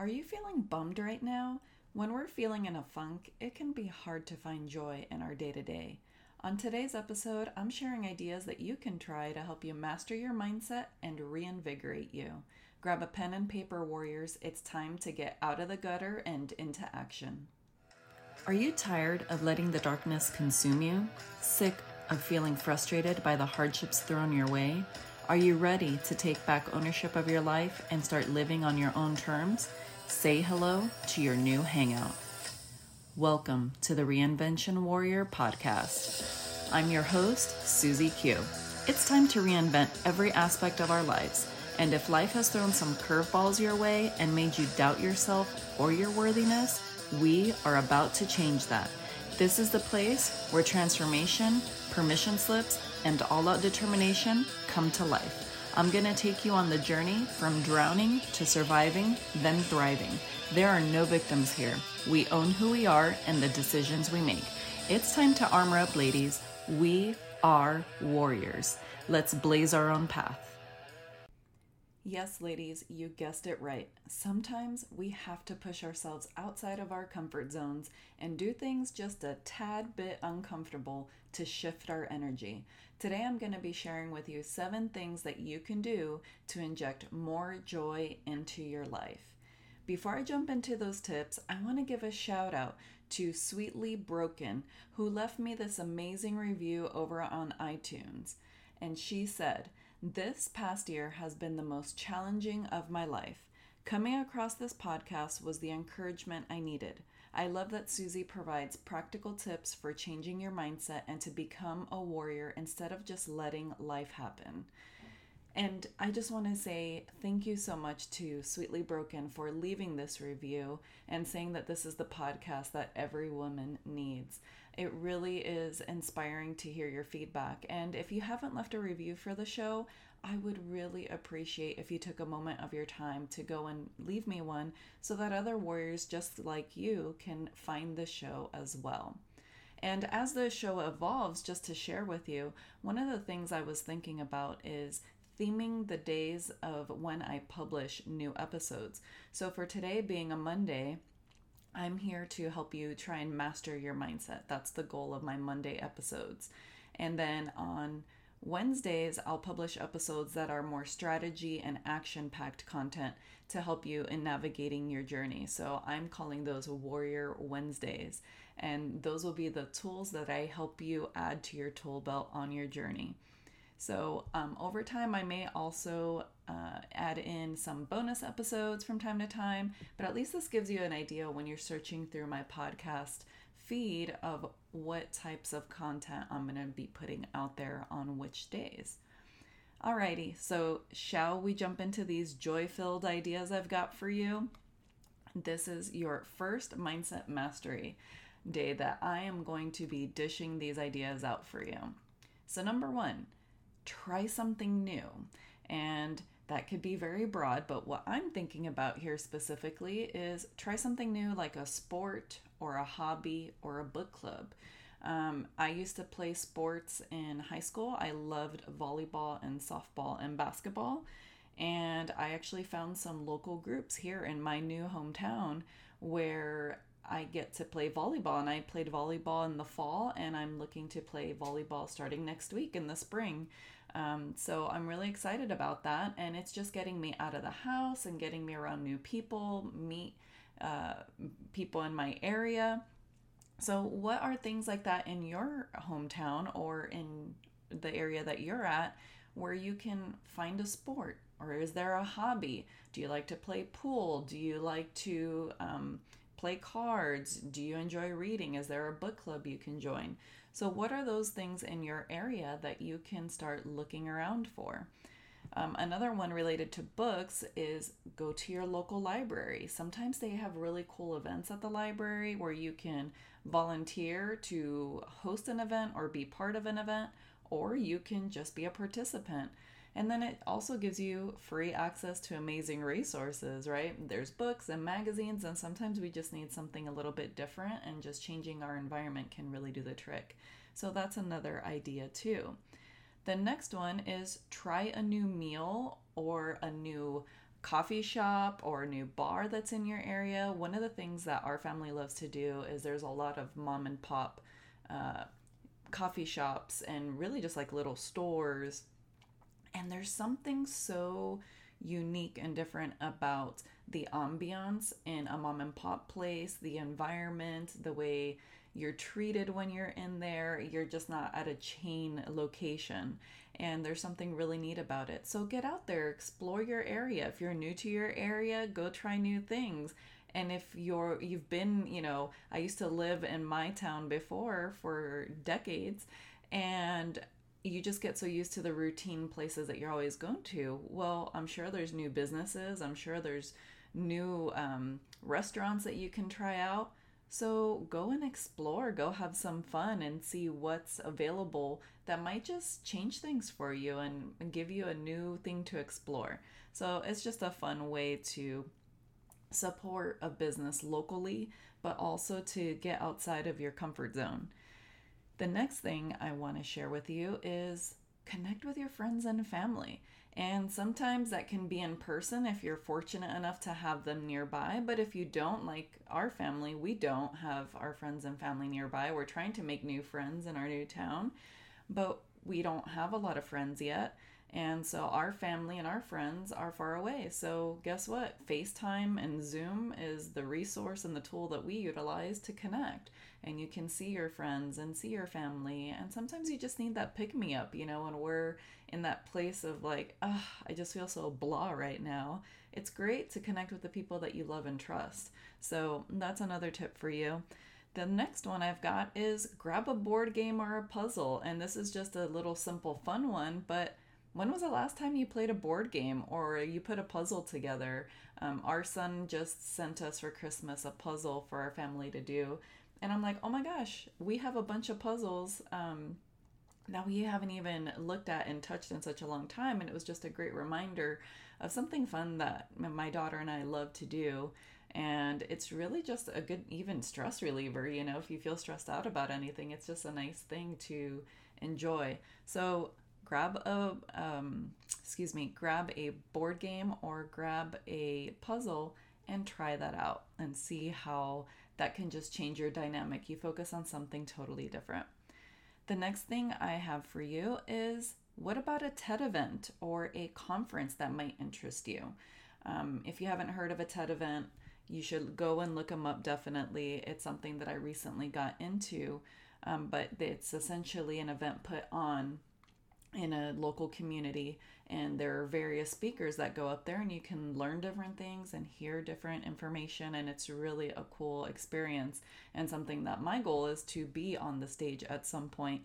Are you feeling bummed right now? When we're feeling in a funk, it can be hard to find joy in our day to day. On today's episode, I'm sharing ideas that you can try to help you master your mindset and reinvigorate you. Grab a pen and paper, warriors. It's time to get out of the gutter and into action. Are you tired of letting the darkness consume you? Sick of feeling frustrated by the hardships thrown your way? Are you ready to take back ownership of your life and start living on your own terms? Say hello to your new hangout. Welcome to the Reinvention Warrior podcast. I'm your host, Susie Q. It's time to reinvent every aspect of our lives. And if life has thrown some curveballs your way and made you doubt yourself or your worthiness, we are about to change that. This is the place where transformation, permission slips, and all out determination come to life. I'm going to take you on the journey from drowning to surviving, then thriving. There are no victims here. We own who we are and the decisions we make. It's time to armor up, ladies. We are warriors. Let's blaze our own path. Yes, ladies, you guessed it right. Sometimes we have to push ourselves outside of our comfort zones and do things just a tad bit uncomfortable to shift our energy. Today, I'm going to be sharing with you seven things that you can do to inject more joy into your life. Before I jump into those tips, I want to give a shout out to Sweetly Broken, who left me this amazing review over on iTunes. And she said, this past year has been the most challenging of my life. Coming across this podcast was the encouragement I needed. I love that Susie provides practical tips for changing your mindset and to become a warrior instead of just letting life happen. And I just want to say thank you so much to Sweetly Broken for leaving this review and saying that this is the podcast that every woman needs. It really is inspiring to hear your feedback. And if you haven't left a review for the show, I would really appreciate if you took a moment of your time to go and leave me one so that other warriors just like you can find the show as well. And as the show evolves, just to share with you, one of the things I was thinking about is theming the days of when I publish new episodes. So for today being a Monday, I'm here to help you try and master your mindset. That's the goal of my Monday episodes. And then on Wednesdays, I'll publish episodes that are more strategy and action packed content to help you in navigating your journey. So I'm calling those Warrior Wednesdays. And those will be the tools that I help you add to your tool belt on your journey. So um, over time, I may also uh, add in some bonus episodes from time to time, but at least this gives you an idea when you're searching through my podcast feed of what types of content I'm going to be putting out there on which days. Alrighty, so shall we jump into these joy filled ideas I've got for you? This is your first mindset mastery day that I am going to be dishing these ideas out for you. So, number one, try something new. And that could be very broad, but what I'm thinking about here specifically is try something new like a sport or a hobby or a book club. Um, I used to play sports in high school. I loved volleyball and softball and basketball. And I actually found some local groups here in my new hometown where I get to play volleyball. And I played volleyball in the fall, and I'm looking to play volleyball starting next week in the spring. Um, so I'm really excited about that. And it's just getting me out of the house and getting me around new people, meet uh, people in my area. So, what are things like that in your hometown or in the area that you're at where you can find a sport? Or is there a hobby? Do you like to play pool? Do you like to um, play cards? Do you enjoy reading? Is there a book club you can join? So, what are those things in your area that you can start looking around for? Um, another one related to books is go to your local library. Sometimes they have really cool events at the library where you can volunteer to host an event or be part of an event, or you can just be a participant. And then it also gives you free access to amazing resources, right? There's books and magazines, and sometimes we just need something a little bit different, and just changing our environment can really do the trick. So that's another idea too. The next one is try a new meal or a new coffee shop or a new bar that's in your area. One of the things that our family loves to do is there's a lot of mom and pop uh, coffee shops and really just like little stores. And there's something so unique and different about the ambiance in a mom and pop place, the environment, the way you're treated when you're in there. You're just not at a chain location. And there's something really neat about it. So get out there, explore your area. If you're new to your area, go try new things. And if you're you've been, you know, I used to live in my town before for decades and you just get so used to the routine places that you're always going to. Well, I'm sure there's new businesses. I'm sure there's new um, restaurants that you can try out. So go and explore, go have some fun and see what's available that might just change things for you and, and give you a new thing to explore. So it's just a fun way to support a business locally, but also to get outside of your comfort zone. The next thing I want to share with you is connect with your friends and family. And sometimes that can be in person if you're fortunate enough to have them nearby. But if you don't, like our family, we don't have our friends and family nearby. We're trying to make new friends in our new town, but we don't have a lot of friends yet. And so our family and our friends are far away. So guess what? FaceTime and Zoom is the resource and the tool that we utilize to connect. And you can see your friends and see your family. And sometimes you just need that pick me up, you know, when we're in that place of like, oh, I just feel so blah right now. It's great to connect with the people that you love and trust. So that's another tip for you. The next one I've got is grab a board game or a puzzle. And this is just a little simple fun one, but when was the last time you played a board game or you put a puzzle together? Um, our son just sent us for Christmas a puzzle for our family to do. And I'm like, oh my gosh, we have a bunch of puzzles um, that we haven't even looked at and touched in such a long time. And it was just a great reminder of something fun that my daughter and I love to do. And it's really just a good, even stress reliever. You know, if you feel stressed out about anything, it's just a nice thing to enjoy. So grab a um, excuse me grab a board game or grab a puzzle and try that out and see how that can just change your dynamic. You focus on something totally different. The next thing i have for you is what about a ted event or a conference that might interest you? Um, if you haven't heard of a ted event you should go and look them up definitely. It's something that i recently got into um, but it's essentially an event put on in a local community and there are various speakers that go up there and you can learn different things and hear different information and it's really a cool experience and something that my goal is to be on the stage at some point.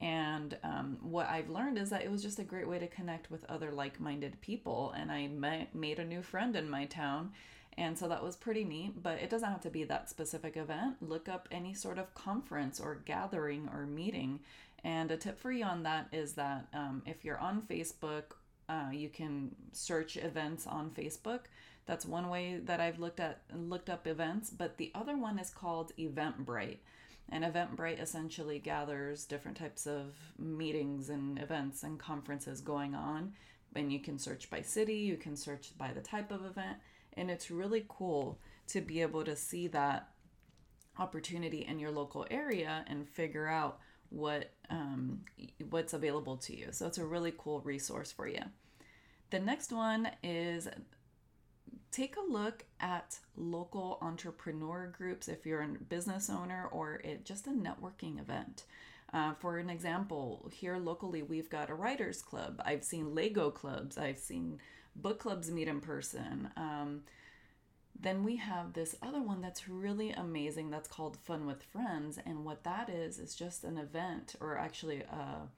And um, what i've learned is that it was just a great way to connect with other like-minded people and i met, made a new friend in my town and so that was pretty neat but it doesn't have to be that specific event. Look up any sort of conference or gathering or meeting and a tip for you on that is that um, if you're on Facebook, uh, you can search events on Facebook. That's one way that I've looked at looked up events. But the other one is called Eventbrite. And Eventbrite essentially gathers different types of meetings and events and conferences going on. And you can search by city, you can search by the type of event. And it's really cool to be able to see that opportunity in your local area and figure out what um, what's available to you. So it's a really cool resource for you. The next one is take a look at local entrepreneur groups if you're a business owner or it, just a networking event. Uh, for an example, here locally, we've got a writers club. I've seen Lego clubs. I've seen book clubs meet in person. Um, then we have this other one that's really amazing that's called Fun with Friends. And what that is, is just an event or actually a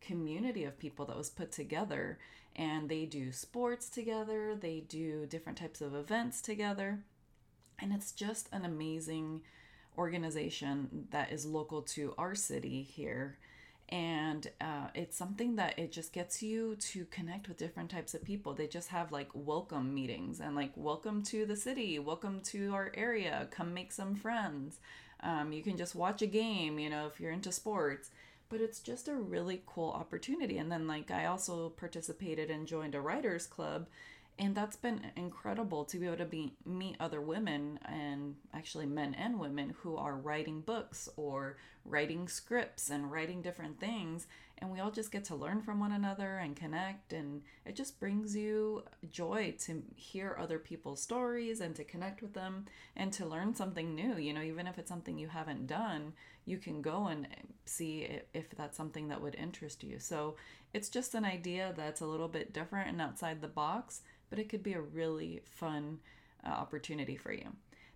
community of people that was put together. And they do sports together, they do different types of events together. And it's just an amazing organization that is local to our city here and uh, it's something that it just gets you to connect with different types of people. They just have like welcome meetings and like welcome to the city welcome to our area come make some friends. Um, you can just watch a game you know if you're into sports. But it's just a really cool opportunity. And then like i also participated and joined a writers club. And that's been incredible to be able to be meet other women and actually men and women who are writing books or writing scripts and writing different things and we all just get to learn from one another and connect and it just brings you joy to hear other people's stories and to connect with them and to learn something new you know even if it's something you haven't done you can go and see if that's something that would interest you so it's just an idea that's a little bit different and outside the box but it could be a really fun uh, opportunity for you.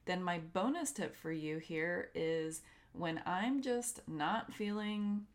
Then, my bonus tip for you here is when I'm just not feeling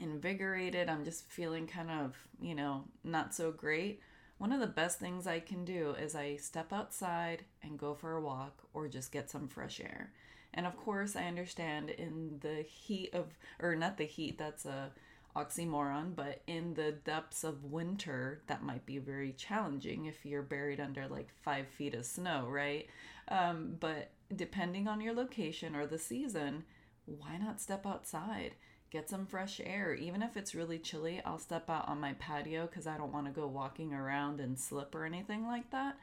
invigorated, I'm just feeling kind of, you know, not so great. One of the best things I can do is I step outside and go for a walk or just get some fresh air. And of course, I understand in the heat of, or not the heat, that's a oxymoron, but in the depths of winter, that might be very challenging if you're buried under like five feet of snow, right? Um, but depending on your location or the season, why not step outside? Get some fresh air. Even if it's really chilly, I'll step out on my patio because I don't want to go walking around and slip or anything like that.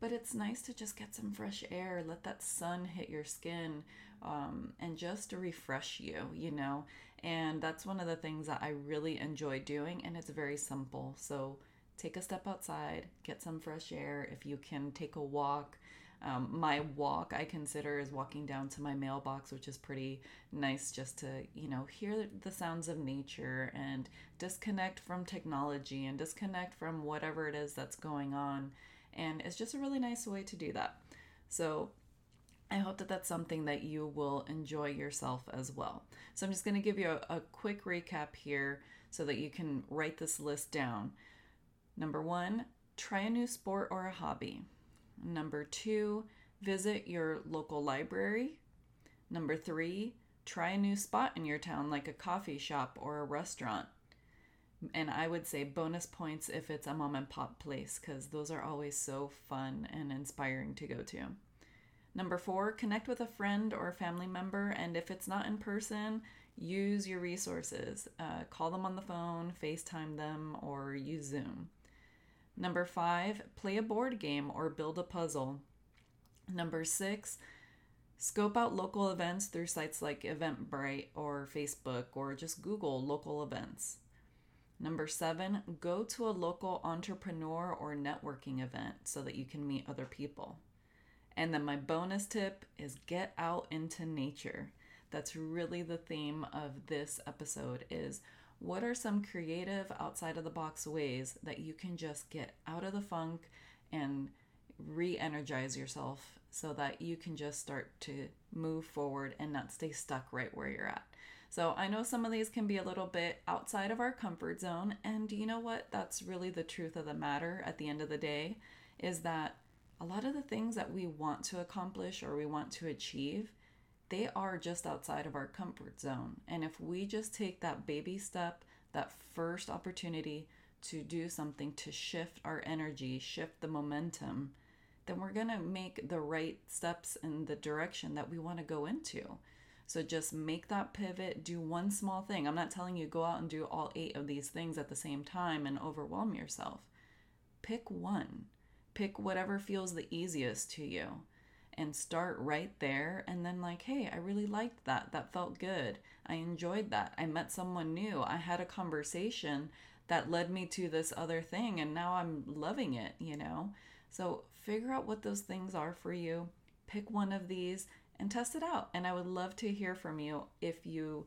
But it's nice to just get some fresh air, let that sun hit your skin, um, and just refresh you, you know. And that's one of the things that I really enjoy doing, and it's very simple. So take a step outside, get some fresh air. If you can take a walk, um, my walk I consider is walking down to my mailbox, which is pretty nice just to, you know, hear the sounds of nature and disconnect from technology and disconnect from whatever it is that's going on. And it's just a really nice way to do that. So I hope that that's something that you will enjoy yourself as well. So I'm just going to give you a, a, quick recap here so that you can write this list down. Number one, try a new sport or a hobby. Number two, visit your local library. Number three, try a new spot in your town like a coffee shop or a restaurant. And I would say bonus points if it's a mom and pop place because those are always so fun and inspiring to go to. Number four, connect with a friend or a family member, and if it's not in person, use your resources. Uh, call them on the phone, FaceTime them, or use Zoom. Number five, play a board game or build a puzzle. Number six, scope out local events through sites like Eventbrite or Facebook or just Google local events. Number seven, go to a local entrepreneur or networking event so that you can meet other people. And then my bonus tip is get out into nature. That's really the theme of this episode is what are some creative outside of the box ways that you can just get out of the funk and re-energize yourself so that you can just start to move forward and not stay stuck right where you're at. So I know some of these can be a little bit outside of our comfort zone and you know what? That's really the truth of the matter at the end of the day is that a lot of the things that we want to accomplish or we want to achieve, they are just outside of our comfort zone. And if we just take that baby step, that first opportunity to do something to shift our energy, shift the momentum, then we're going to make the right steps in the direction that we want to go into. So just make that pivot, do one small thing. I'm not telling you go out and do all eight of these things at the same time and overwhelm yourself. Pick one pick whatever feels the easiest to you and start right there and then like hey i really liked that. That felt good. I enjoyed that. I met someone new. I had a conversation that led me to this other thing and now i'm loving it you know? So figure out what those things are for you. Pick one of these and test it out and i would love to hear from you if you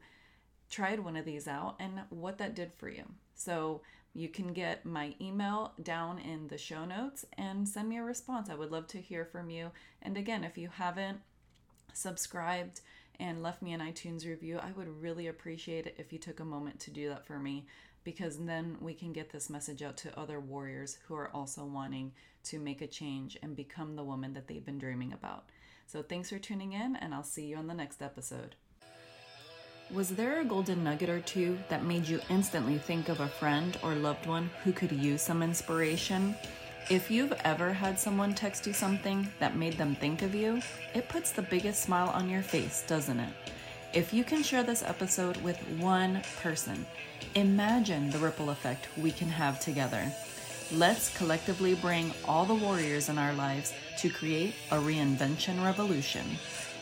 tried one of these out and what that did for you. So you can get my email down in the show notes and send me a response. I would love to hear from you. And again, if you haven't subscribed and left me an iTunes review, I would really appreciate it if you took a moment to do that for me because then we can get this message out to other warriors who are also wanting to make a change and become the woman that they've been dreaming about. So thanks for tuning in, and I'll see you on the next episode. Was there a golden nugget or two that made you instantly think of a friend or loved one who could use some inspiration? If you've ever had someone text you something that made them think of you, it puts the biggest smile on your face, doesn't it? If you can share this episode with one person, imagine the ripple effect we can have together. Let's collectively bring all the warriors in our lives to create a reinvention revolution.